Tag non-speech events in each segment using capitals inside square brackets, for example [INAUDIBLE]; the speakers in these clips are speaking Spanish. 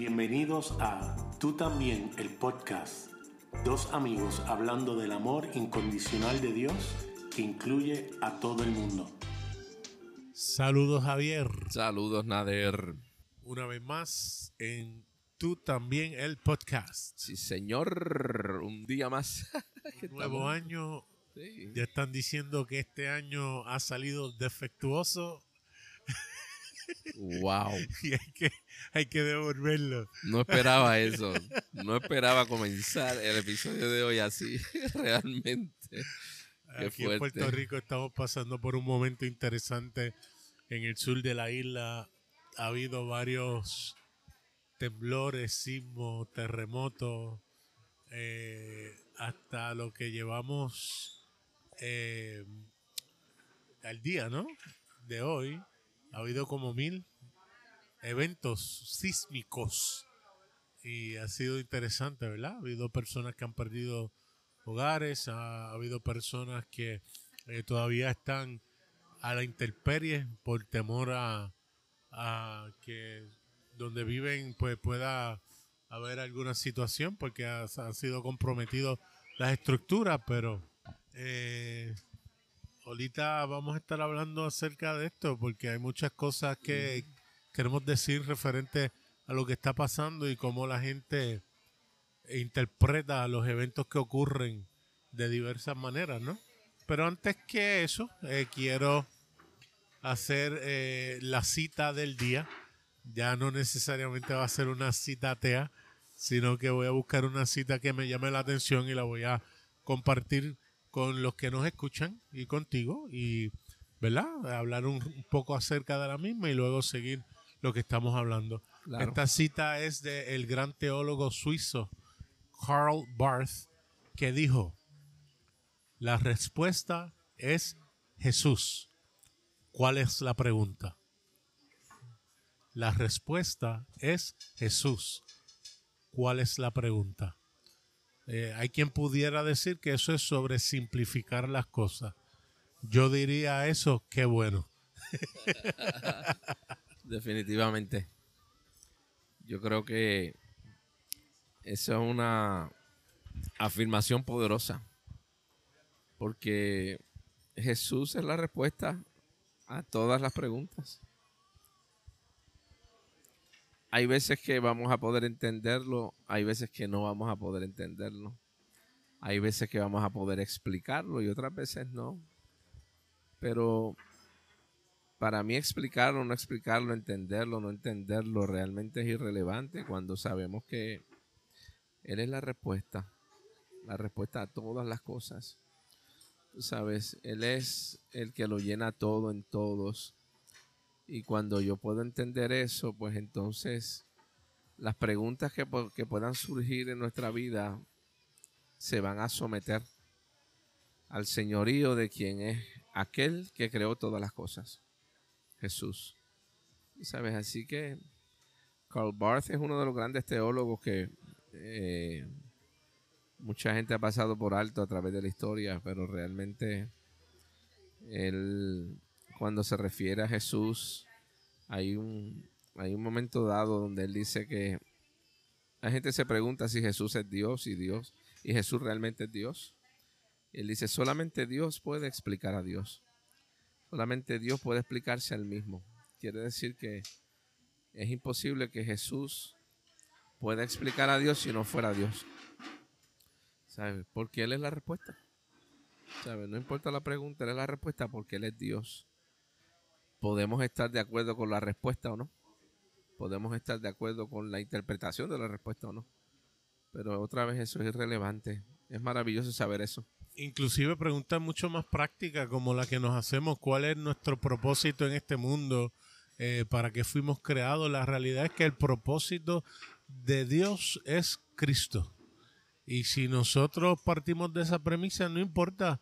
Bienvenidos a Tú también, el podcast. Dos amigos hablando del amor incondicional de Dios que incluye a todo el mundo. Saludos Javier. Saludos Nader. Una vez más en Tú también, el podcast. Sí, señor. Un día más. [LAUGHS] Un nuevo año. Ya están diciendo que este año ha salido defectuoso Wow. [LAUGHS] y hay que, hay que devolverlo. No esperaba eso. No esperaba comenzar el episodio de hoy así, [LAUGHS] realmente. Aquí en Puerto Rico estamos pasando por un momento interesante. En el sur de la isla ha habido varios temblores, sismos, terremotos, eh, hasta lo que llevamos eh, al día, ¿no? De hoy ha habido como mil eventos sísmicos y ha sido interesante, ¿verdad? Ha habido personas que han perdido hogares, ha, habido personas que eh, todavía están a la intemperie por temor a, que donde viven pues pueda haber alguna situación porque han sido comprometidos las estructuras, pero eh, ahorita vamos a estar hablando acerca de esto porque hay muchas cosas que queremos decir referente a lo que está pasando y cómo la gente interpreta los eventos que ocurren de diversas maneras, ¿no? Pero antes que eso, eh, quiero hacer eh, la cita del día. Ya no necesariamente va a ser una cita atea, sino que voy a buscar una cita que me llame la atención y la voy a compartir con los que nos escuchan y contigo y, ¿verdad? Hablar un, poco acerca de la misma y luego seguir lo que estamos hablando. Esta cita es del gran teólogo suizo Karl Barth que dijo, la respuesta es Jesús. ¿Cuál es la pregunta? La respuesta es Jesús. ¿Cuál es la pregunta? Eh, hay quien pudiera decir que eso es sobre simplificar las cosas. Yo diría eso, qué bueno. [LAUGHS] Definitivamente. Yo creo que esa es una afirmación poderosa. Porque Jesús es la respuesta a todas las preguntas hay veces que vamos a poder entenderlo, hay veces que no vamos a poder entenderlo. Hay veces que vamos a poder explicarlo y otras veces no. Pero para mí explicarlo, no explicarlo, entenderlo, no entenderlo, realmente es irrelevante cuando sabemos que Él es la respuesta, la respuesta a todas las cosas. Sabes, Él es el que lo llena todo en todos. Y cuando yo puedo entender eso, pues entonces las preguntas que, que puedan surgir en nuestra vida se van a someter al señorío de quien es aquel que creó todas las cosas, Jesús. ¿Sabes? Así que Karl Barth es uno de los grandes teólogos que eh, mucha gente ha pasado por alto a través de la historia, pero realmente él cuando se refiere a Jesús, hay un, hay un momento dado donde él dice que la gente se pregunta si Jesús es Dios y Dios, y Jesús realmente es Dios. él dice, solamente Dios puede explicar a Dios. Solamente Dios puede explicarse al mismo. Quiere decir que es imposible que Jesús pueda explicar a Dios si no fuera Dios. ¿Sabe? Porque Él es la respuesta. ¿Sabe? No importa la pregunta, Él es la respuesta porque Él es Dios podemos estar de acuerdo con la respuesta o no. Podemos estar de acuerdo con la interpretación de la respuesta o no. Pero otra vez eso es irrelevante. Es maravilloso saber eso. Inclusive preguntas mucho más prácticas como la que nos hacemos, ¿cuál es nuestro propósito en este mundo? Eh, ¿Para qué fuimos creados? La realidad es que el propósito de Dios es Cristo. Y si nosotros partimos de esa premisa, no importa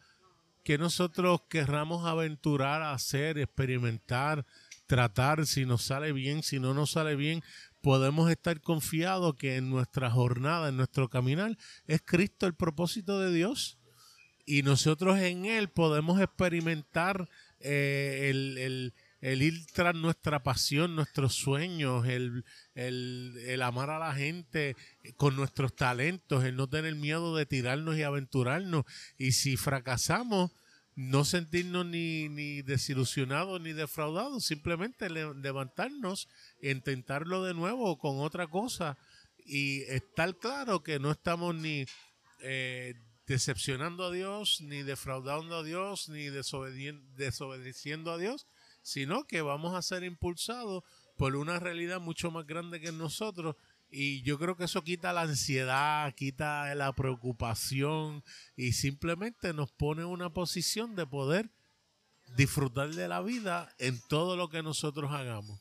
que nosotros querramos aventurar, hacer, experimentar, tratar, si nos sale bien, si no nos sale bien, podemos estar confiados que en nuestra jornada, en nuestro caminar, es Cristo el propósito de Dios. Y nosotros en Él podemos experimentar eh, el, el ir tras nuestra pasión, nuestros sueños, el, el, amar a la gente con nuestros talentos, el no tener miedo de tirarnos y aventurarnos. Y si fracasamos, no sentirnos ni, ni desilusionados ni defraudados, simplemente levantarnos e intentarlo de nuevo con otra cosa y estar claro que no estamos ni eh, decepcionando a Dios, ni defraudando a Dios, ni desobedeciendo a Dios, sino que vamos a ser impulsados por una realidad mucho más grande que nosotros. Y yo creo que eso quita la ansiedad, quita la preocupación y simplemente nos pone en una posición de poder disfrutar de la vida en todo lo que nosotros hagamos.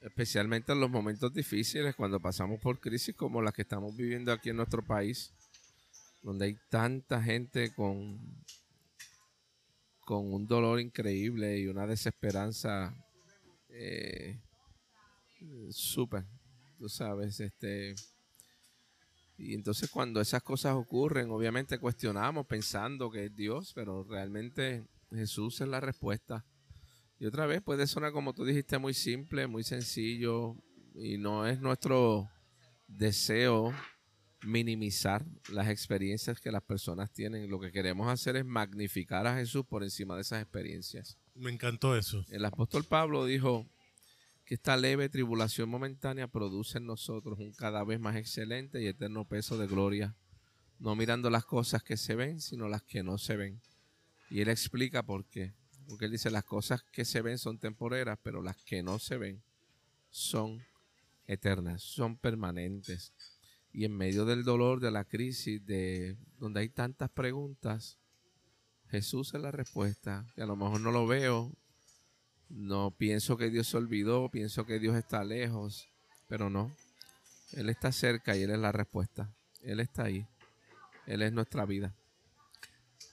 Especialmente en los momentos difíciles, cuando pasamos por crisis como las que estamos viviendo aquí en nuestro país, donde hay tanta gente con con un dolor increíble y una desesperanza eh, súper, tú sabes, este... Y entonces cuando esas cosas ocurren, obviamente cuestionamos pensando que es Dios, pero realmente Jesús es la respuesta. Y otra vez puede sonar como tú dijiste muy simple, muy sencillo, y no es nuestro deseo minimizar las experiencias que las personas tienen. Lo que queremos hacer es magnificar a Jesús por encima de esas experiencias. Me encantó eso. El apóstol Pablo dijo que esta leve tribulación momentánea produce en nosotros un cada vez más excelente y eterno peso de gloria, no mirando las cosas que se ven, sino las que no se ven. Y él explica por qué. Porque él dice, las cosas que se ven son temporeras, pero las que no se ven son eternas, son permanentes. Y en medio del dolor, de la crisis, de donde hay tantas preguntas, Jesús es la respuesta. Que a lo mejor no lo veo, no pienso que Dios se olvidó, pienso que Dios está lejos, pero no. Él está cerca y Él es la respuesta. Él está ahí. Él es nuestra vida.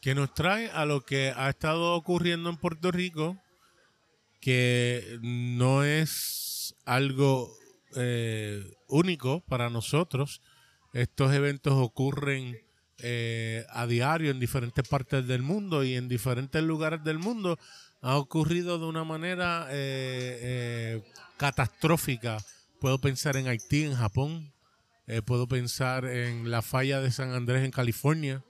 Que nos trae a lo que ha estado ocurriendo en Puerto Rico, que no es algo eh, único para nosotros. Estos eventos ocurren eh, a diario en diferentes partes del mundo y en diferentes lugares del mundo. Ha ocurrido de una manera eh, catastrófica. Puedo pensar en Haití, en Japón. puedo pensar en la falla de San Andrés en California.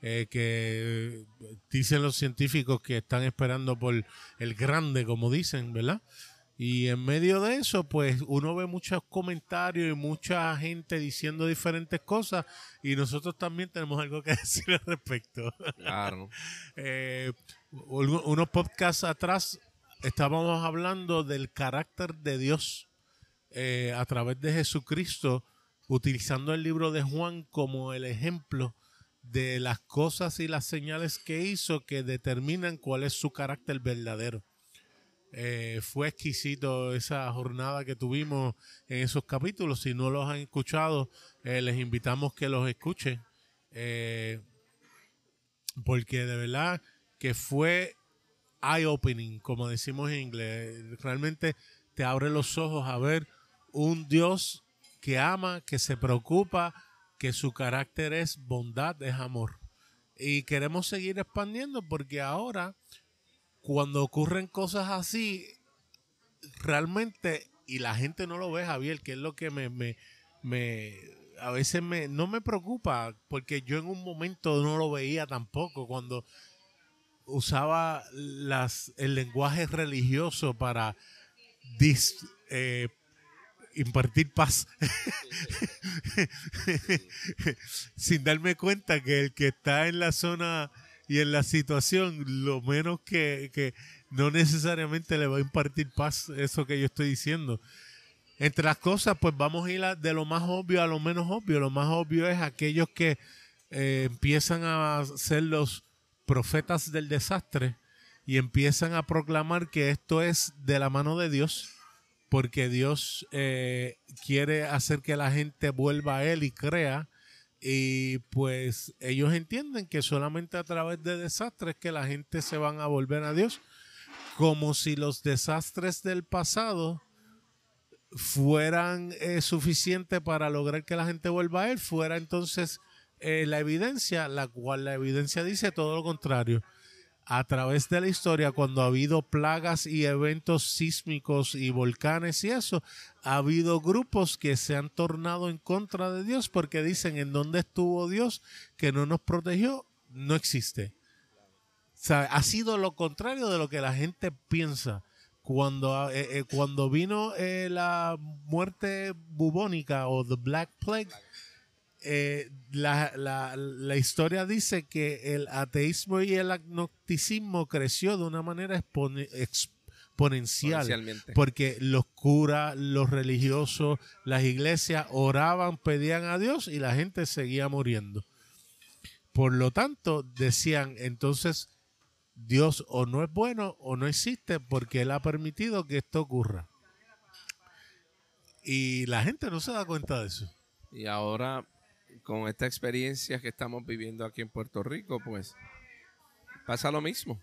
que dicen los científicos que están esperando por el grande, como dicen, ¿verdad? Y en medio de eso, pues uno ve muchos comentarios y mucha gente diciendo diferentes cosas y nosotros también tenemos algo que [LAUGHS] decir al respecto. Claro. [LAUGHS] eh, unos podcasts atrás estábamos hablando del carácter de Dios eh, a través de Jesucristo, utilizando el libro de Juan como el ejemplo de las cosas y las señales que hizo que determinan cuál es su carácter verdadero. Eh, fue exquisito esa jornada que tuvimos en esos capítulos. Si no los han escuchado, eh, les invitamos que los escuchen. Eh, porque de verdad que fue eye-opening, como decimos en inglés. Realmente te abre los ojos a ver un Dios que ama, que se preocupa, que su carácter es bondad, es amor. Y queremos seguir expandiendo porque ahora cuando ocurren cosas así, realmente, y la gente no lo ve, Javier, que es lo que me, me, me a veces me, no me preocupa, porque yo en un momento no lo veía tampoco, cuando usaba las, el lenguaje religioso para eh, impartir paz, [LAUGHS] sin darme cuenta que el que está en la zona y en la situación, lo menos que, que no necesariamente le va a impartir paz eso que yo estoy diciendo. Entre las cosas, pues vamos a ir de lo más obvio a lo menos obvio. Lo más obvio es aquellos que eh, empiezan a ser los profetas del desastre y empiezan a proclamar que esto es de la mano de Dios, porque Dios eh, quiere hacer que la gente vuelva a Él y crea y pues ellos entienden que solamente a través de desastres que la gente se van a volver a Dios, como si los desastres del pasado fueran eh, suficientes para lograr que la gente vuelva a Él, fuera entonces eh, la evidencia, la cual la evidencia dice todo lo contrario. A través de la historia, cuando ha habido plagas y eventos sísmicos y volcanes y eso, ha habido grupos que se han tornado en contra de Dios porque dicen en dónde estuvo Dios que no nos protegió, no existe. Ha sido lo contrario de lo que la gente piensa. Cuando, eh, eh, cuando vino eh, la muerte bubónica o the Black Plague, eh, la, la, la, historia dice que el ateísmo y el agnosticismo creció de una manera exponencial. Porque los curas, los religiosos, las iglesias oraban, pedían a Dios y la gente seguía muriendo. Por lo tanto, decían entonces, Dios o no es bueno o no existe porque Él ha permitido que esto ocurra. Y la gente no se da cuenta de eso. Y ahora con esta experiencia que estamos viviendo aquí en Puerto Rico, pues pasa lo mismo.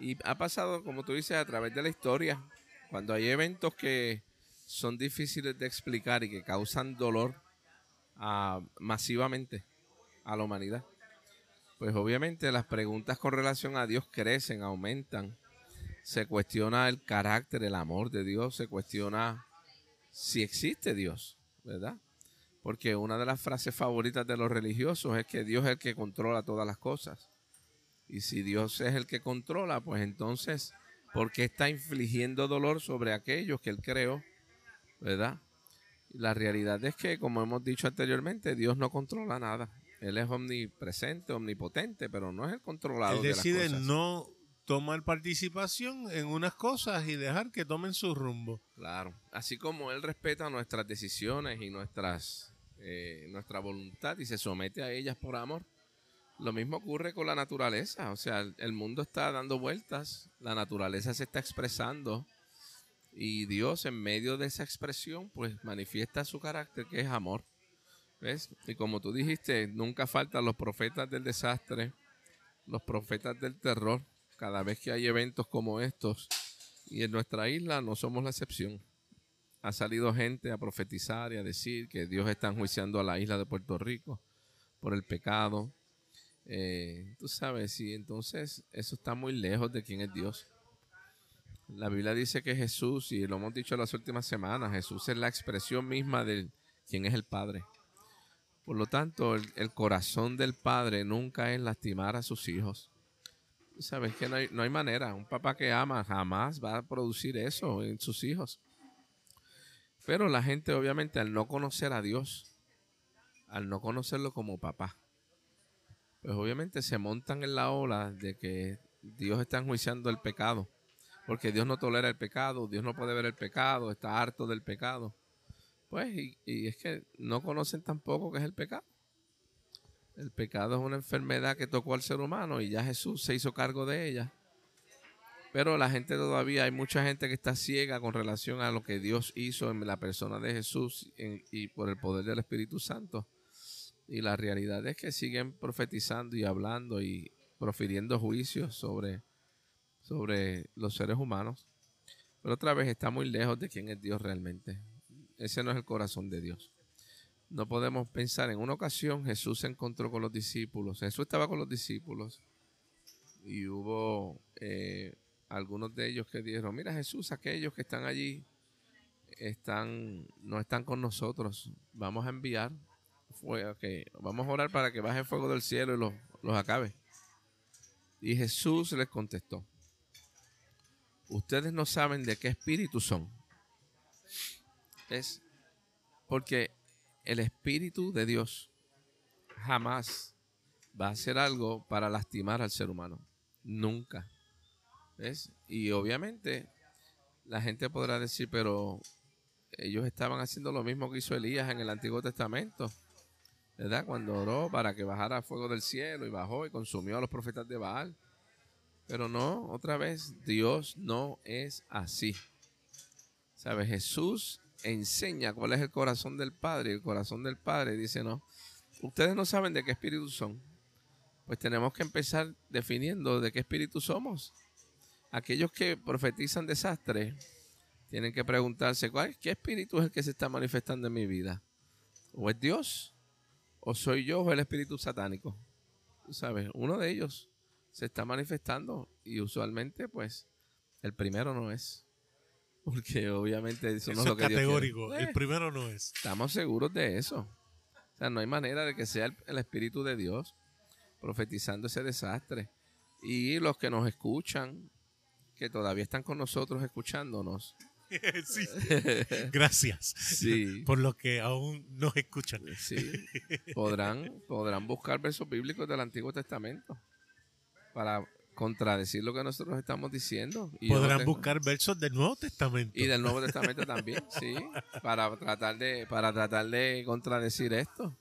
Y ha pasado, como tú dices, a través de la historia, cuando hay eventos que son difíciles de explicar y que causan dolor ah, masivamente a la humanidad. Pues obviamente las preguntas con relación a Dios crecen, aumentan. Se cuestiona el carácter, el amor de Dios, se cuestiona si existe Dios, ¿verdad? Porque una de las frases favoritas de los religiosos es que Dios es el que controla todas las cosas. Y si Dios es el que controla, pues entonces, ¿por qué está infligiendo dolor sobre aquellos que Él creó? ¿Verdad? La realidad es que, como hemos dicho anteriormente, Dios no controla nada. Él es omnipresente, omnipotente, pero no es el controlador Él decide no tomar participación en unas cosas y dejar que tomen su rumbo. Claro. Así como Él respeta nuestras decisiones y nuestras eh, nuestra voluntad y se somete a ellas por amor. Lo mismo ocurre con la naturaleza, o sea, el mundo está dando vueltas, la naturaleza se está expresando y Dios en medio de esa expresión pues manifiesta su carácter que es amor. ¿Ves? Y como tú dijiste, nunca faltan los profetas del desastre, los profetas del terror, cada vez que hay eventos como estos. Y en nuestra isla no somos la excepción ha salido gente a profetizar y a decir que Dios está enjuiciando a la isla de Puerto Rico por el pecado. Eh, tú sabes, y entonces eso está muy lejos de quién es Dios. La Biblia dice que Jesús, y lo hemos dicho las últimas semanas, Jesús es la expresión misma de quién es el Padre. Por lo tanto, el, corazón del Padre nunca es lastimar a sus hijos. Sabes que no hay, no hay manera. Un papá que ama jamás va a producir eso en sus hijos. Pero la gente obviamente al no conocer a Dios, al no conocerlo como papá, pues obviamente se montan en la ola de que Dios está enjuiciando el pecado, porque Dios no tolera el pecado, Dios no puede ver el pecado, está harto del pecado. Pues, y, y es que no conocen tampoco qué es el pecado. El pecado es una enfermedad que tocó al ser humano y ya Jesús se hizo cargo de ella pero la gente todavía, hay mucha gente que está ciega con relación a lo que Dios hizo en la persona de Jesús y por el poder del Espíritu Santo. Y la realidad es que siguen profetizando y hablando y profiriendo juicios sobre, sobre los seres humanos. Pero otra vez está muy lejos de quién es Dios realmente. Ese no es el corazón de Dios. No podemos pensar, en una ocasión Jesús se encontró con los discípulos. Jesús estaba con los discípulos y hubo eh, algunos de ellos que dijeron, mira Jesús, aquellos que están allí están, no están con nosotros, vamos a enviar, fue, vamos a orar para que baje el fuego del cielo y los, los acabe. Y Jesús les contestó, ustedes no saben de qué espíritu son. Es porque el espíritu de Dios jamás va a hacer algo para lastimar al ser humano. Nunca. Y obviamente la gente podrá decir, pero ellos estaban haciendo lo mismo que hizo Elías en el Antiguo Testamento, ¿verdad? Cuando oró para que bajara fuego del cielo y bajó y consumió a los profetas de Baal. Pero no, otra vez, Dios no es así. ¿Sabes? Jesús enseña cuál es el corazón del Padre. El corazón del Padre dice, no, ustedes no saben de qué espíritu son. Pues tenemos que empezar definiendo de qué espíritu somos aquellos que profetizan desastre tienen que preguntarse, ¿cuál, ¿qué espíritu es el que se está manifestando en mi vida? ¿O es Dios? ¿O soy yo o el espíritu satánico? ¿Sabes? Uno de ellos se está manifestando y usualmente pues el primero no es. [LAUGHS] Porque obviamente eso, no es lo que categórico, el eh, primero no es. Estamos seguros de eso. O sea, no hay manera de que sea el, Espíritu de Dios profetizando ese desastre. Y los que nos escuchan, que todavía están con nosotros escuchándonos. [LAUGHS] sí. [LAUGHS] Gracias sí. por lo que aún nos escuchan. Sí. [LAUGHS] Podrán, podrán buscar versos bíblicos del Antiguo Testamento para contradecir lo que nosotros estamos diciendo. Podrán buscar versos del Nuevo Testamento. Y del Nuevo Testamento también, sí, para tratar de para tratar de contradecir esto.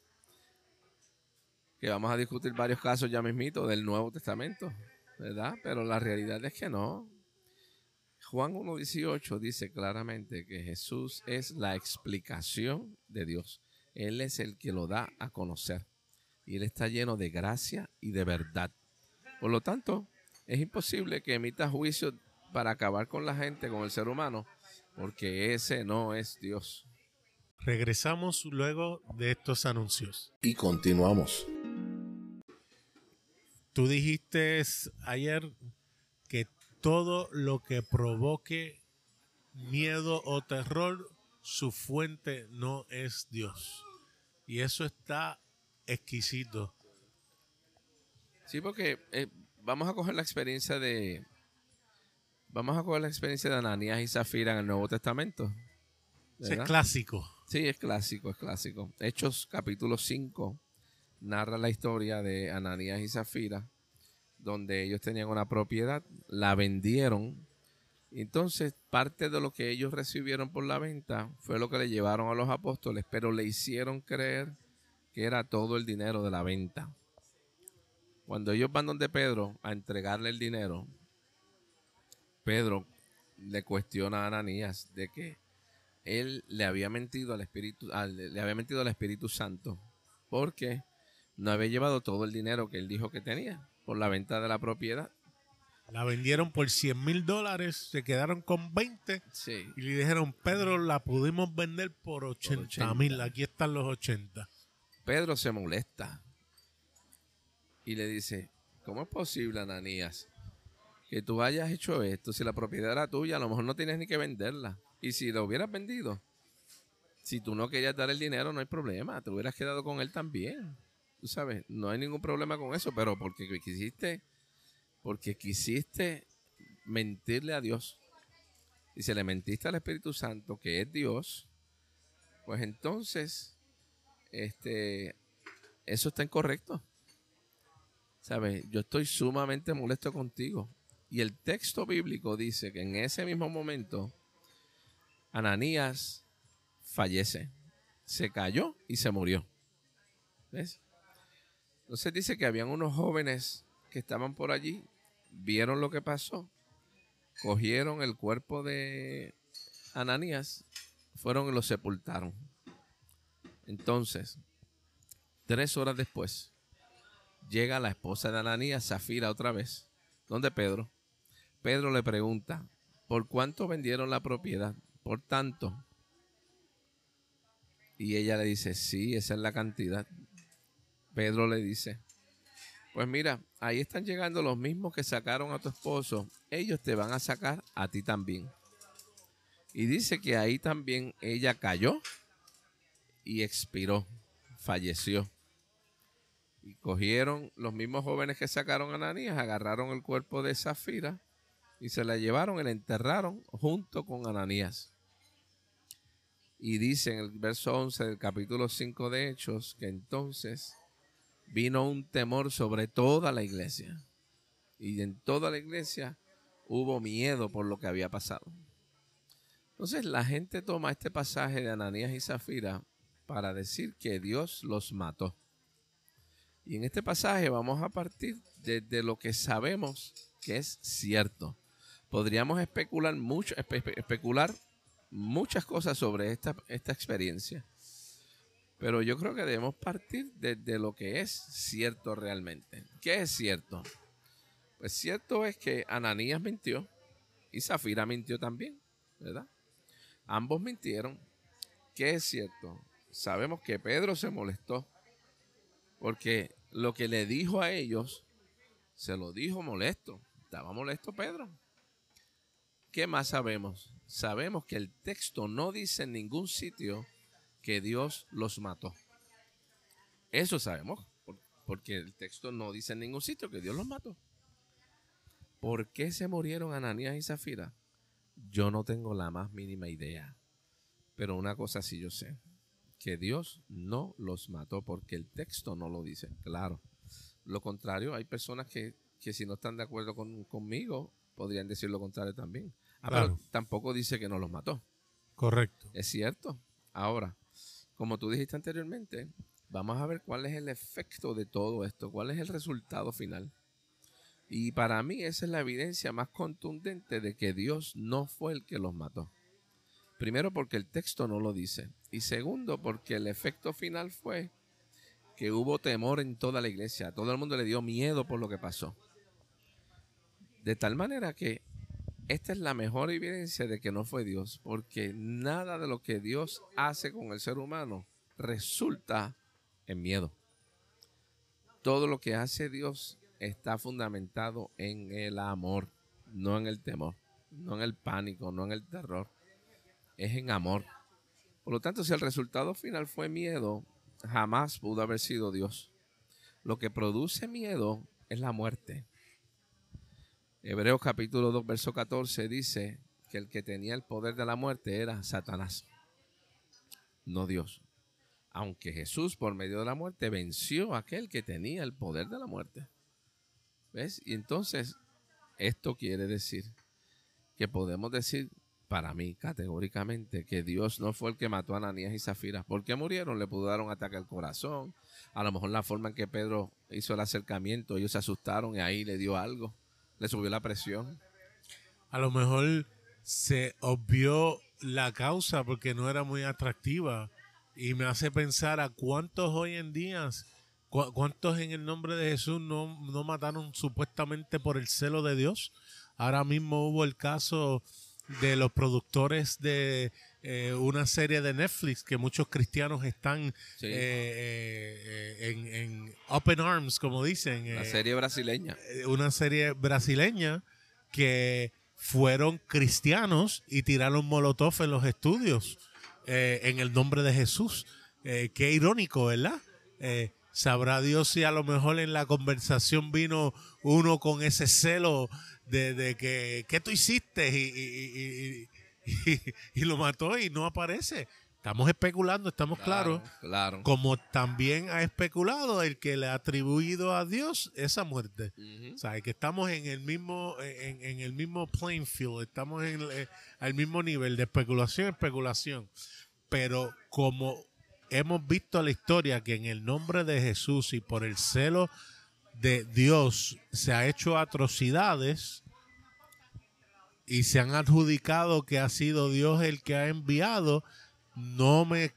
Que vamos a discutir varios casos ya mismito del Nuevo Testamento, ¿verdad? Pero la realidad es que no. Juan 1.18 dice claramente que Jesús es la explicación de Dios. Él es el que lo da a conocer. Y Él está lleno de gracia y de verdad. Por lo tanto, es imposible que emita juicio para acabar con la gente, con el ser humano, porque ese no es Dios. Regresamos luego de estos anuncios. Y continuamos. Tú dijiste ayer que todo lo que provoque miedo o terror, su fuente no es Dios. Y eso está exquisito. Sí, porque eh, vamos a coger la experiencia de. Vamos a coger la experiencia de Ananías y Zafira en el Nuevo Testamento. Es clásico. Sí, es clásico, es clásico. Hechos capítulo 5 narra la historia de Ananías y Zafira, donde ellos tenían una propiedad, la vendieron. Entonces, parte de lo que ellos recibieron por la venta fue lo que le llevaron a los apóstoles, pero le hicieron creer que era todo el dinero de la venta. Cuando ellos van donde Pedro a entregarle el dinero, Pedro le cuestiona a Ananías de que él le había mentido al Espíritu, le había mentido al Espíritu Santo, porque no había llevado todo el dinero que él dijo que tenía por la venta de la propiedad. La vendieron por 100 mil dólares, se quedaron con 20 y le dijeron, Pedro, la pudimos vender por 80 mil, aquí están los 80. Pedro se molesta y le dice, ¿cómo es posible, Ananías, que tú hayas hecho esto? Si la propiedad era tuya, a lo mejor no tienes ni que venderla. Y si la hubieras vendido, si tú no querías dar el dinero, no hay problema, te hubieras quedado con él también. Tú sabes, no hay ningún problema con eso, pero porque quisiste, porque quisiste mentirle a Dios. Y si le mentiste al Espíritu Santo, que es Dios, pues entonces, este, eso está incorrecto. ¿Sabes? Yo estoy sumamente molesto contigo. Y el texto bíblico dice que en ese mismo momento, Ananías fallece. Se cayó y se murió. ¿Ves? Entonces dice que habían unos jóvenes que estaban por allí, vieron lo que pasó, cogieron el cuerpo de Ananías, fueron y lo sepultaron. Entonces, tres horas después, llega la esposa de Ananías, Zafira, otra vez, donde Pedro. Pedro le pregunta, ¿por cuánto vendieron la propiedad? Por tanto. Y ella le dice, sí, esa es la cantidad. Pedro le dice, pues mira, ahí están llegando los mismos que sacaron a tu esposo. Ellos te van a sacar a ti también. Y dice que ahí también ella cayó y expiró, falleció. Y cogieron los mismos jóvenes que sacaron a Ananías, agarraron el cuerpo de Zafira y se la llevaron y la enterraron junto con Ananías. Y dice en el verso 11 del capítulo 5 de Hechos que entonces vino un temor sobre toda la iglesia. Y en toda la iglesia hubo miedo por lo que había pasado. Entonces la gente toma este pasaje de Ananías y Zafira para decir que Dios los mató. Y en este pasaje vamos a partir de, lo que sabemos que es cierto. Podríamos especular mucho, especular muchas cosas sobre esta, esta experiencia. Pero yo creo que debemos partir de, lo que es cierto realmente. ¿Qué es cierto? Pues cierto es que Ananías mintió y Zafira mintió también, ¿verdad? Ambos mintieron. ¿Qué es cierto? Sabemos que Pedro se molestó porque lo que le dijo a ellos Se lo dijo molesto. Estaba molesto Pedro. ¿Qué más sabemos? Sabemos que el texto no dice en ningún sitio que Dios los mató. Eso sabemos, porque el texto no dice en ningún sitio que Dios los mató. ¿Por qué se murieron Ananías y Zafira? Yo no tengo la más mínima idea. Pero una cosa sí yo sé, que Dios no los mató porque el texto no lo dice. Claro. Lo contrario, hay personas que, si no están de acuerdo conmigo, podrían decir lo contrario también. Ah, pero tampoco dice que no los mató. Correcto. Es cierto. Ahora, como tú dijiste anteriormente, vamos a ver cuál es el efecto de todo esto, cuál es el resultado final. Y para mí esa es la evidencia más contundente de que Dios no fue el que los mató. Primero porque el texto no lo dice. Y segundo porque el efecto final fue que hubo temor en toda la iglesia. Todo el mundo le dio miedo por lo que pasó. De tal manera que esta es la mejor evidencia de que no fue Dios. Porque nada de lo que Dios hace con el ser humano resulta en miedo. Todo lo que hace Dios está fundamentado en el amor, no en el temor, no en el pánico, no en el terror. Es en amor. Por lo tanto, si el resultado final fue miedo, jamás pudo haber sido Dios. Lo que produce miedo es la muerte. Hebreos capítulo 2, verso 14 dice que el que tenía el poder de la muerte era Satanás, no Dios aunque Jesús por medio de la muerte venció a aquel que tenía el poder de la muerte. ¿Ves? Y entonces, esto quiere decir que podemos decir, para mí, categóricamente, que Dios no fue el que mató a Ananías y Zafira. ¿Por qué murieron? Le un ataque al corazón. A lo mejor la forma en que Pedro hizo el acercamiento, ellos se asustaron y ahí le dio algo. Le subió la presión. A lo mejor se obvió la causa porque no era muy atractiva y me hace pensar a cuántos hoy en día, cuántos en el nombre de Jesús no, no mataron supuestamente por el celo de Dios. Ahora mismo hubo el caso de los productores de eh, una serie de Netflix que muchos cristianos están eh, eh, en, en, open arms, como dicen. La serie brasileña. Una serie brasileña que fueron cristianos y tiraron molotov en los estudios. En el nombre de Jesús. Qué irónico, ¿verdad? Sabrá Dios si a lo mejor en la conversación vino uno con ese celo de, que, ¿qué tú hiciste? Y, y, [LAUGHS] lo mató y no aparece. Estamos especulando, estamos claros. Claro. Como también ha especulado el que le ha atribuido a Dios esa muerte. O sea, que estamos en el mismo, en, el mismo playing field, estamos en al mismo nivel de especulación, especulación. Pero como hemos visto la historia que en el nombre de Jesús y por el celo de Dios se ha hecho atrocidades y se han adjudicado que ha sido Dios el que ha enviado, no me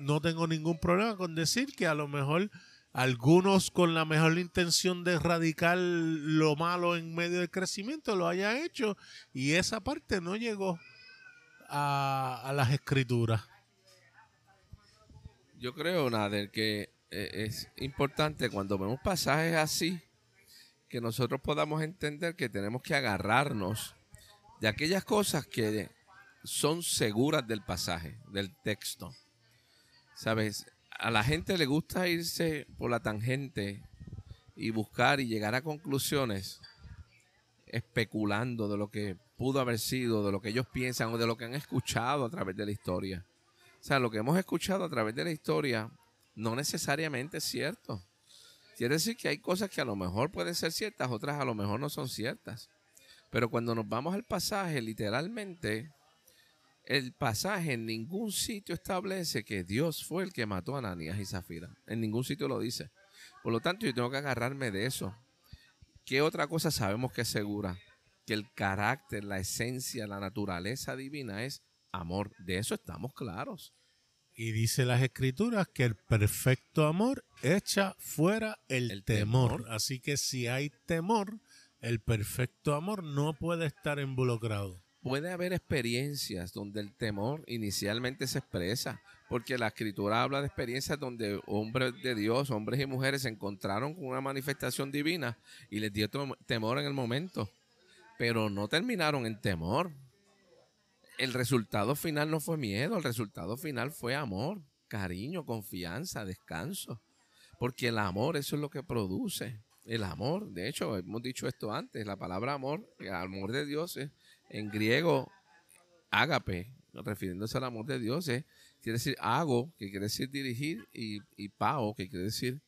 no tengo ningún problema con decir que a lo mejor algunos con la mejor intención de erradicar lo malo en medio del crecimiento lo hayan hecho y esa parte no llegó a, a las escrituras. Yo creo, Nader, que eh, es importante cuando vemos pasajes así que nosotros podamos entender que tenemos que agarrarnos de aquellas cosas que son seguras del pasaje, del texto. ¿Sabes? A la gente le gusta irse por la tangente y buscar y llegar a conclusiones especulando de lo que pudo haber sido, de lo que ellos piensan o de lo que han escuchado a través de la historia. O sea, lo que hemos escuchado a través de la historia no necesariamente es cierto. Quiere decir que hay cosas que a lo mejor pueden ser ciertas, otras a lo mejor no son ciertas. Pero cuando nos vamos al pasaje, literalmente, el pasaje en ningún sitio establece que Dios fue el que mató a Ananías y Zafira. En ningún sitio lo dice. Por lo tanto, yo tengo que agarrarme de eso. ¿Qué otra cosa sabemos que es segura? Que el carácter, la esencia, la naturaleza divina es amor. De eso estamos claros. Y dice las escrituras que el perfecto amor echa fuera el, temor. Así que si hay temor, el perfecto amor no puede estar involucrado. puede haber experiencias donde el temor inicialmente se expresa, porque la escritura habla de experiencias donde hombres de Dios, hombres y mujeres se encontraron con una manifestación divina y les dio temor en el momento, pero no terminaron en temor. El resultado final no fue miedo, el resultado final fue amor, cariño, confianza, descanso, porque el amor eso es lo que produce. El amor, de hecho, hemos dicho esto antes, la palabra amor, el amor de Dios es en griego, ágape, refiriéndose al amor de Dios, quiere decir hago, que quiere decir dirigir, y, y pao, que quiere decir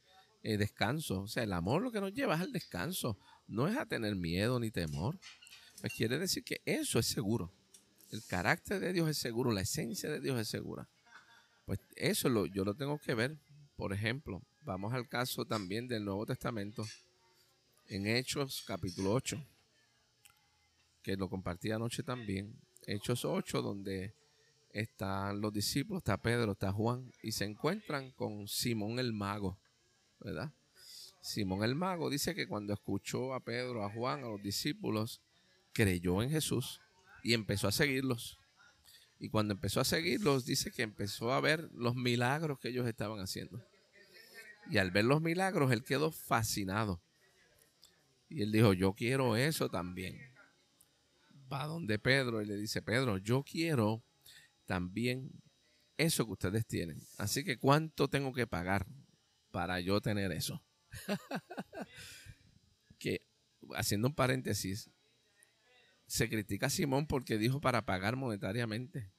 eh, descanso. O sea, el amor lo que nos lleva es al descanso, no es a tener miedo ni temor. Pues quiere decir que eso es seguro. El carácter de Dios es seguro, la esencia de Dios es segura. Pues eso lo, yo lo tengo que ver. Por ejemplo, vamos al caso también del Nuevo Testamento, en Hechos capítulo 8 que lo compartí anoche también, Hechos 8, donde están los discípulos, está Pedro, está Juan, y se encuentran con Simón el mago, ¿verdad? Simón el mago dice que cuando escuchó a Pedro, a Juan, a los discípulos, creyó en Jesús y empezó a seguirlos. Y cuando empezó a seguirlos, dice que empezó a ver los milagros que ellos estaban haciendo. Y al ver los milagros, él quedó fascinado. Y él dijo, yo quiero eso también va donde Pedro y le dice, Pedro, yo quiero también eso que ustedes tienen. Así que ¿cuánto tengo que pagar para yo tener eso? [LAUGHS] que, haciendo un paréntesis, se critica a Simón porque dijo para pagar monetariamente.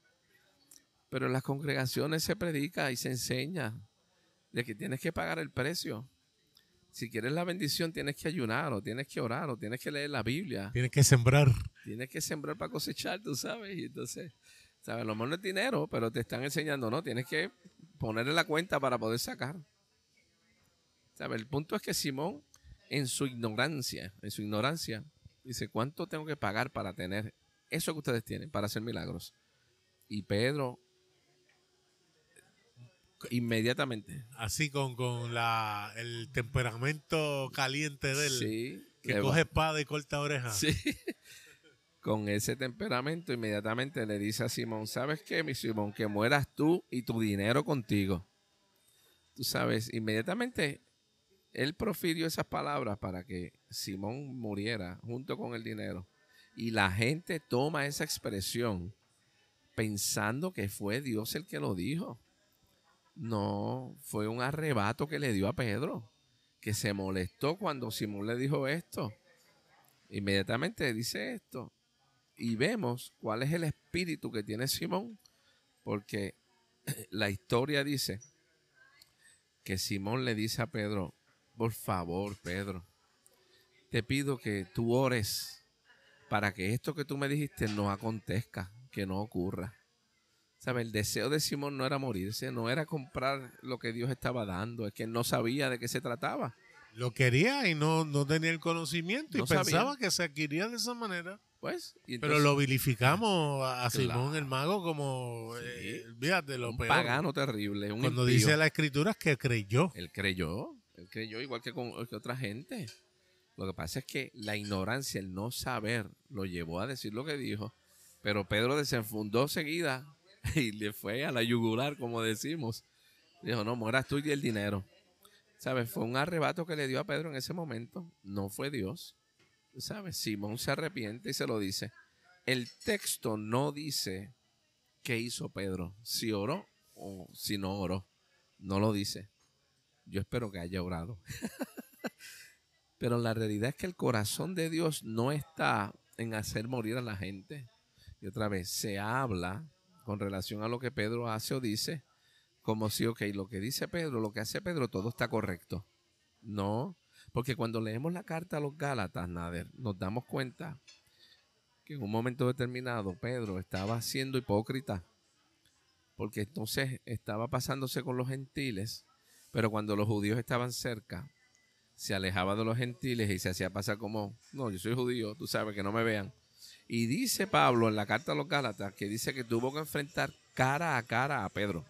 Pero en las congregaciones se predica y se enseña de que tienes que pagar el precio si quieres la bendición, tienes que ayunar, o tienes que orar, o tienes que leer la Biblia. Tienes que sembrar. Tienes que sembrar para cosechar, tú sabes. Y entonces, ¿sabes? Lo mejor no es dinero, pero te están enseñando, ¿no? Tienes que ponerle la cuenta para poder sacar. ¿Sabes? El punto es que Simón, en su ignorancia, en su ignorancia, dice, ¿cuánto tengo que pagar para tener eso que ustedes tienen, para hacer milagros? Y Pedro Inmediatamente. Así con, con la, el temperamento caliente de él. Que coge espada y corta oreja. Sí. [LAUGHS] con ese temperamento, inmediatamente le dice a Simón: ¿Sabes qué, mi Simón? Que mueras tú y tu dinero contigo. Tú sabes, inmediatamente él profirió esas palabras para que Simón muriera junto con el dinero. Y la gente toma esa expresión pensando que fue Dios el que lo dijo. No, fue un arrebato que le dio a Pedro, que se molestó cuando Simón le dijo esto. Inmediatamente dice esto. Y vemos cuál es el espíritu que tiene Simón, porque [CLEARS THROAT] la historia dice que Simón le dice a Pedro, por favor, Pedro, te pido que tú ores para que esto que tú me dijiste no acontezca, que no ocurra. ¿Sabe? El deseo de Simón no era morirse, no era comprar lo que Dios estaba dando, es que él no sabía de qué se trataba. Lo quería y no, no tenía el conocimiento y pensaba que se adquiría de esa manera. Pues, pero lo vilificamos a, Simón el mago como, eh, fíjate, lo un pagano terrible. Un Cuando dice la escritura es que creyó. Él creyó, él creyó igual que, con, que otra gente. Lo que pasa es que la ignorancia, el no saber, lo llevó a decir lo que dijo. Pero Pedro desenfundó seguida [LAUGHS] y le fue a la yugular, como decimos. Dijo, no, mueras tú y el dinero. ¿Sabes? Fue un arrebato que le dio a Pedro en ese momento. No fue Dios. ¿Sabes? Simón se arrepiente y se lo dice. El texto no dice qué hizo Pedro, si oró o si no oró. No lo dice. Yo espero que haya orado. [LAUGHS] Pero la realidad es que el corazón de Dios no está en hacer morir a la gente. Y otra vez, se habla con relación a lo que Pedro hace o dice, como si, ok, lo que dice Pedro, lo que hace Pedro, todo está correcto. No, porque cuando leemos la carta a los Gálatas, Nader, nos damos cuenta que en un momento determinado Pedro estaba siendo hipócrita, porque entonces estaba pasándose con los gentiles, pero cuando los judíos estaban cerca, se alejaba de los gentiles y se hacía pasar como, no, yo soy judío, tú sabes que no me vean. Y dice Pablo en la carta a los Gálatas que dice que tuvo que enfrentar cara a cara a Pedro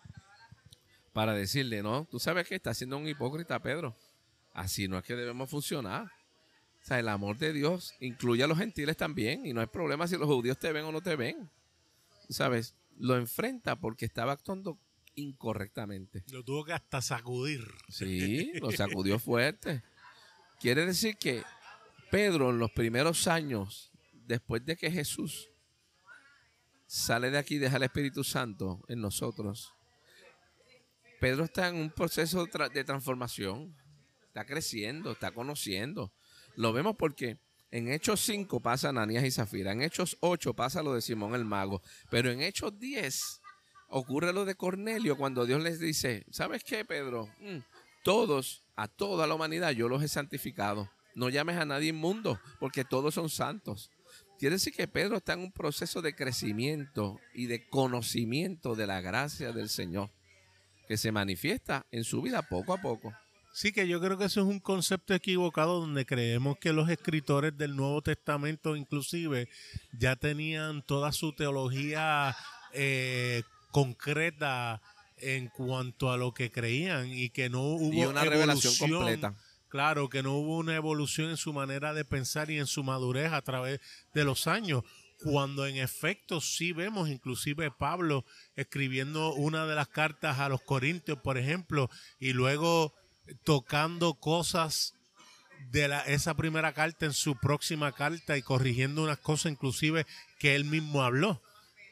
para decirle, no, tú sabes que está siendo un hipócrita Pedro. Así no es que debemos funcionar. O sea, el amor de Dios incluye a los gentiles también y no hay problema si los judíos te ven o no te ven. ¿Sabes? Lo enfrenta porque estaba actuando incorrectamente. Lo tuvo que hasta sacudir. Sí, lo sacudió fuerte. Quiere decir que Pedro en los primeros años, después de que Jesús sale de aquí y deja el Espíritu Santo en nosotros, Pedro está en un proceso de transformación, está creciendo, está conociendo. Lo vemos porque en Hechos 5 pasa Ananías y Zafira, en Hechos 8 pasa lo de Simón el Mago, pero en Hechos 10 ocurre lo de Cornelio cuando Dios les dice, ¿sabes qué, Pedro? Mm, todos, a toda la humanidad, yo los he santificado. No llames a nadie inmundo, porque todos son santos. Quiere decir que Pedro está en un proceso de crecimiento y de conocimiento de la gracia del Señor, que se manifiesta en su vida poco a poco. Sí, que yo creo que eso es un concepto equivocado donde creemos que los escritores del Nuevo Testamento inclusive ya tenían toda su teología eh, concreta en cuanto a lo que creían y que no hubo una revelación completa. Claro, que no hubo una evolución en su manera de pensar y en su madurez a través de los años. Cuando en efecto sí vemos inclusive Pablo escribiendo una de las cartas a los Corintios, por ejemplo, y luego tocando cosas de la, esa primera carta en su próxima carta y corrigiendo unas cosas inclusive que él mismo habló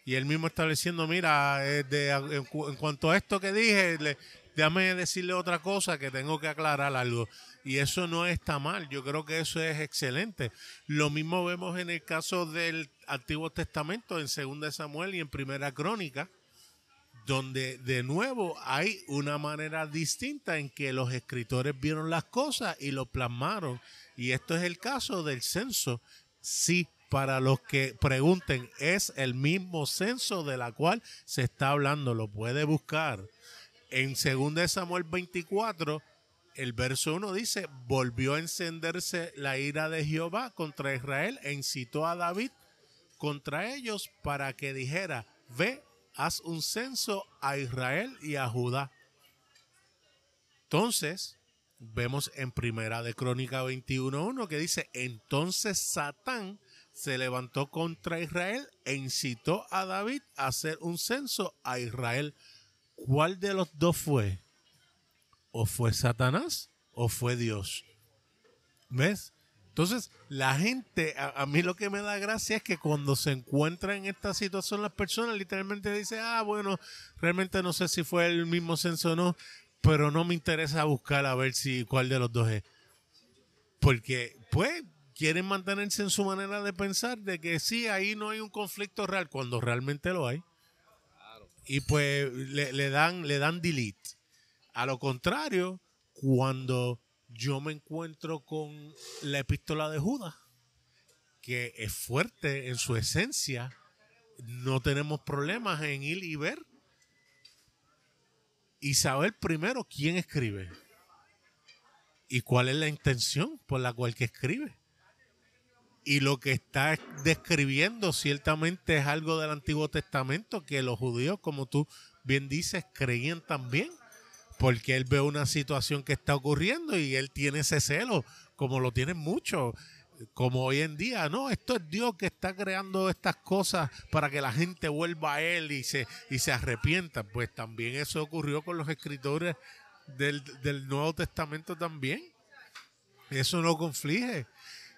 y él mismo estableciendo, mira, eh, en, cuanto a esto que dije, le, déjame decirle otra cosa que tengo que aclarar algo. Y eso no está mal, yo creo que eso es excelente. Lo mismo vemos en el caso del Antiguo Testamento, en Segunda Samuel y en Primera Crónica, donde de nuevo hay una manera distinta en que los escritores vieron las cosas y lo plasmaron. Y esto es el caso del censo. Sí, para los que pregunten, es el mismo censo de la cual se está hablando, lo puede buscar. En 2 Samuel 24, el verso 1 dice, volvió a encenderse la ira de Jehová contra Israel e incitó a David contra ellos para que dijera, ve, haz un censo a Israel y a Judá. Entonces, vemos en Primera de Crónica 21.1 que dice, entonces Satán se levantó contra Israel e incitó a David a hacer un censo a Israel. ¿Cuál de los dos fue? ¿O fue Satanás o fue Dios? ¿Ves? Entonces, la gente, a, mí lo que me da gracia es que cuando se encuentra en esta situación, las personas literalmente dicen, ah, bueno, realmente no sé si fue el mismo censo o no, pero no me interesa buscar a ver si cuál de los dos es. Porque, pues, quieren mantenerse en su manera de pensar de que sí, ahí no hay un conflicto real, cuando realmente lo hay. Y pues le, dan, le dan delete. A lo contrario, cuando yo me encuentro con la epístola de Judas, que es fuerte en su esencia, no tenemos problemas en ir y ver y saber primero quién escribe y cuál es la intención por la cual que escribe y lo que está describiendo ciertamente es algo del Antiguo Testamento que los judíos, como tú bien dices, creían también, porque él ve una situación que está ocurriendo y él tiene ese celo, como lo tienen muchos, como hoy en día, no, esto es Dios que está creando estas cosas para que la gente vuelva a él y se, y se arrepienta. Pues también eso ocurrió con los escritores del, del Nuevo Testamento también. Eso no conflige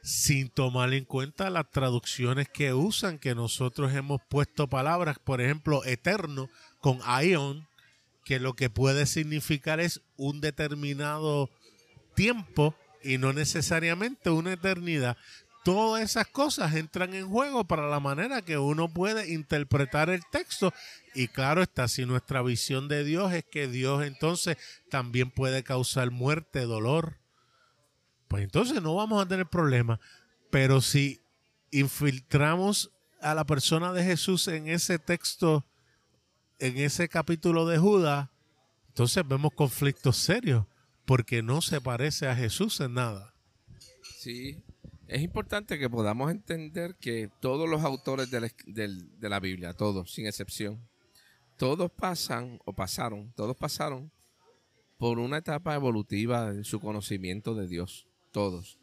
sin tomar en cuenta las traducciones que usan, que nosotros hemos puesto palabras, por ejemplo, eterno con aion, que lo que puede significar es un determinado tiempo y no necesariamente una eternidad. Todas esas cosas entran en juego para la manera que uno puede interpretar el texto. Y claro está, si nuestra visión de Dios es que Dios entonces también puede causar muerte, dolor, pues entonces no vamos a tener problema. Pero si infiltramos a la persona de Jesús en ese texto, en ese capítulo de Judas, entonces vemos conflictos serios, porque no se parece a Jesús en nada. Sí, es importante que podamos entender que todos los autores de la, de la Biblia, todos, sin excepción, todos pasan o pasaron, todos pasaron por una etapa evolutiva en su conocimiento de Dios todos.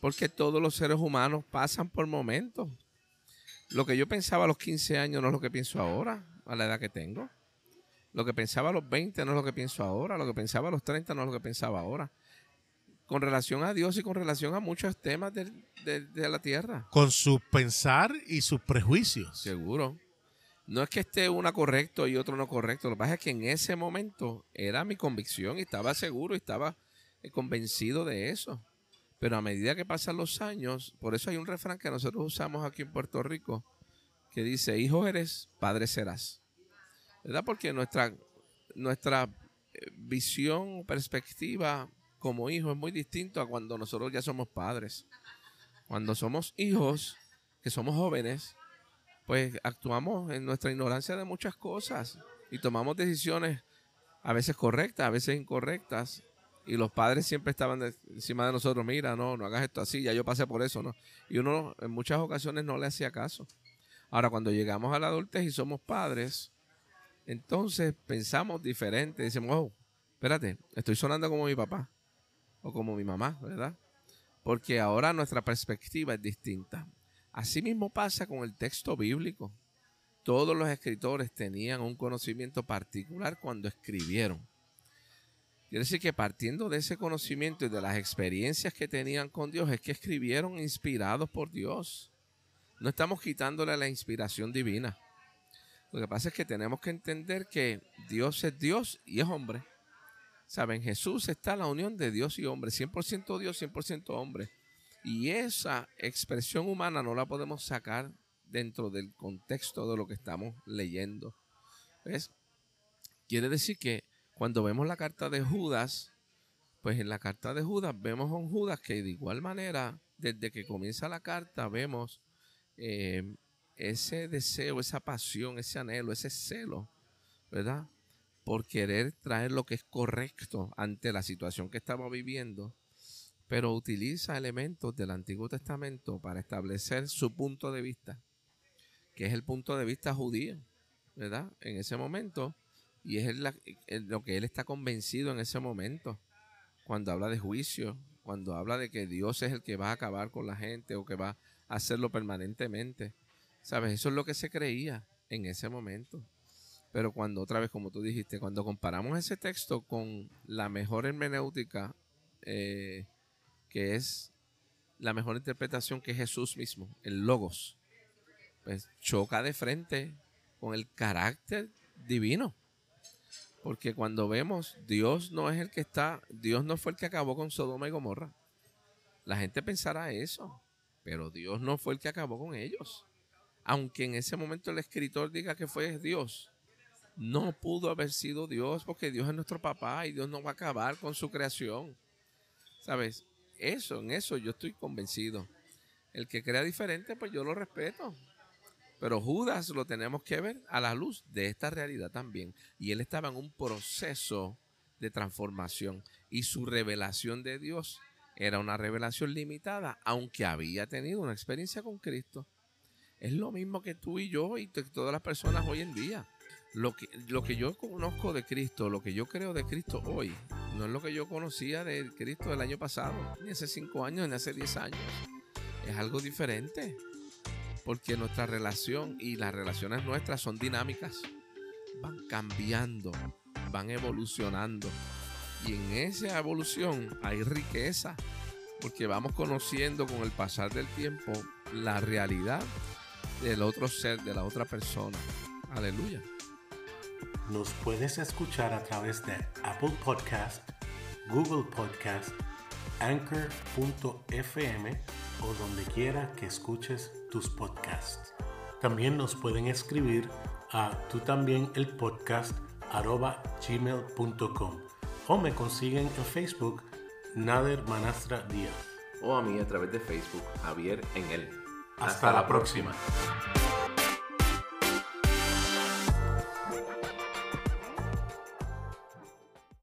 Porque todos los seres humanos pasan por momentos. Lo que yo pensaba a los 15 años no es lo que pienso ahora, a la edad que tengo. Lo que pensaba a los 20 no es lo que pienso ahora. Lo que pensaba a los 30 no es lo que pensaba ahora. Con relación a Dios y con relación a muchos temas de, de la tierra. Con su pensar y sus prejuicios. Seguro. No es que esté una correcto y otro no correcto. Lo que pasa es que en ese momento era mi convicción y estaba seguro y estaba convencido de eso. Pero a medida que pasan los años, por eso hay un refrán que nosotros usamos aquí en Puerto Rico que dice, hijo eres, padre serás. ¿Verdad? Porque nuestra, nuestra eh, visión, perspectiva como hijo es muy distinto a cuando nosotros ya somos padres. Cuando somos hijos, que somos jóvenes, pues actuamos en nuestra ignorancia de muchas cosas y tomamos decisiones a veces correctas, a veces incorrectas. Y los padres siempre estaban encima de nosotros, mira, no, no hagas esto así, ya yo pasé por eso, ¿no? Y uno en muchas ocasiones no le hacía caso. Ahora, cuando llegamos a la adultez y somos padres, entonces pensamos diferente. Decimos, oh, espérate, estoy sonando como mi papá o como mi mamá, ¿verdad? Porque ahora nuestra perspectiva es distinta. Así mismo pasa con el texto bíblico. Todos los escritores tenían un conocimiento particular cuando escribieron. Quiere decir que partiendo de ese conocimiento y de las experiencias que tenían con Dios, es que escribieron inspirados por Dios. No estamos quitándole la inspiración divina. Lo que pasa es que tenemos que entender que Dios es Dios y es hombre. Saben, Jesús está la unión de Dios y hombre, 100% Dios, 100% hombre. Y esa expresión humana no la podemos sacar dentro del contexto de lo que estamos leyendo. ¿Ves? Quiere decir que cuando vemos la carta de Judas, pues en la carta de Judas vemos a un Judas que de igual manera, desde que comienza la carta, vemos eh, ese deseo, esa pasión, ese anhelo, ese celo, ¿verdad? Por querer traer lo que es correcto ante la situación que estamos viviendo pero utiliza elementos del Antiguo Testamento para establecer su punto de vista, que es el punto de vista judío, ¿verdad? En ese momento, y es lo que él está convencido en ese momento, cuando habla de juicio, cuando habla de que Dios es el que va a acabar con la gente o que va a hacerlo permanentemente. ¿Sabes? Eso es lo que se creía en ese momento. Pero cuando otra vez, como tú dijiste, cuando comparamos ese texto con la mejor hermenéutica eh, que es la mejor interpretación que Jesús mismo, el logos, pues choca de frente con el carácter divino. Porque cuando vemos, Dios no es el que está, Dios no fue el que acabó con Sodoma y Gomorra. La gente pensará eso, pero Dios no fue el que acabó con ellos. Aunque en ese momento el escritor diga que fue Dios, no pudo haber sido Dios porque Dios es nuestro papá y Dios no va a acabar con su creación. ¿Sabes? Eso, en eso yo estoy convencido. El que crea diferente, pues yo lo respeto. Pero Judas lo tenemos que ver a la luz de esta realidad también. Y él estaba en un proceso de transformación. Y su revelación de Dios era una revelación limitada, aunque había tenido una experiencia con Cristo. Es lo mismo que tú y yo y todas las personas hoy en día. Lo que, lo que yo conozco de Cristo, lo que yo creo de Cristo hoy, no es lo que yo conocía de Cristo del año pasado, ni hace cinco años, ni hace diez años. Es algo diferente. Porque nuestra relación y las relaciones nuestras son dinámicas. Van cambiando, van evolucionando. Y en esa evolución hay riqueza. Porque vamos conociendo con el pasar del tiempo la realidad del otro ser, de la otra persona. Aleluya. Nos puedes escuchar a través de Apple Podcast, Google Podcast, Anchor.fm o donde quiera que escuches tus podcasts. También nos pueden escribir a tú también el podcast gmail.com o me consiguen en Facebook Nader Manastra Díaz o a mí a través de Facebook Javier en él. Hasta, la próxima.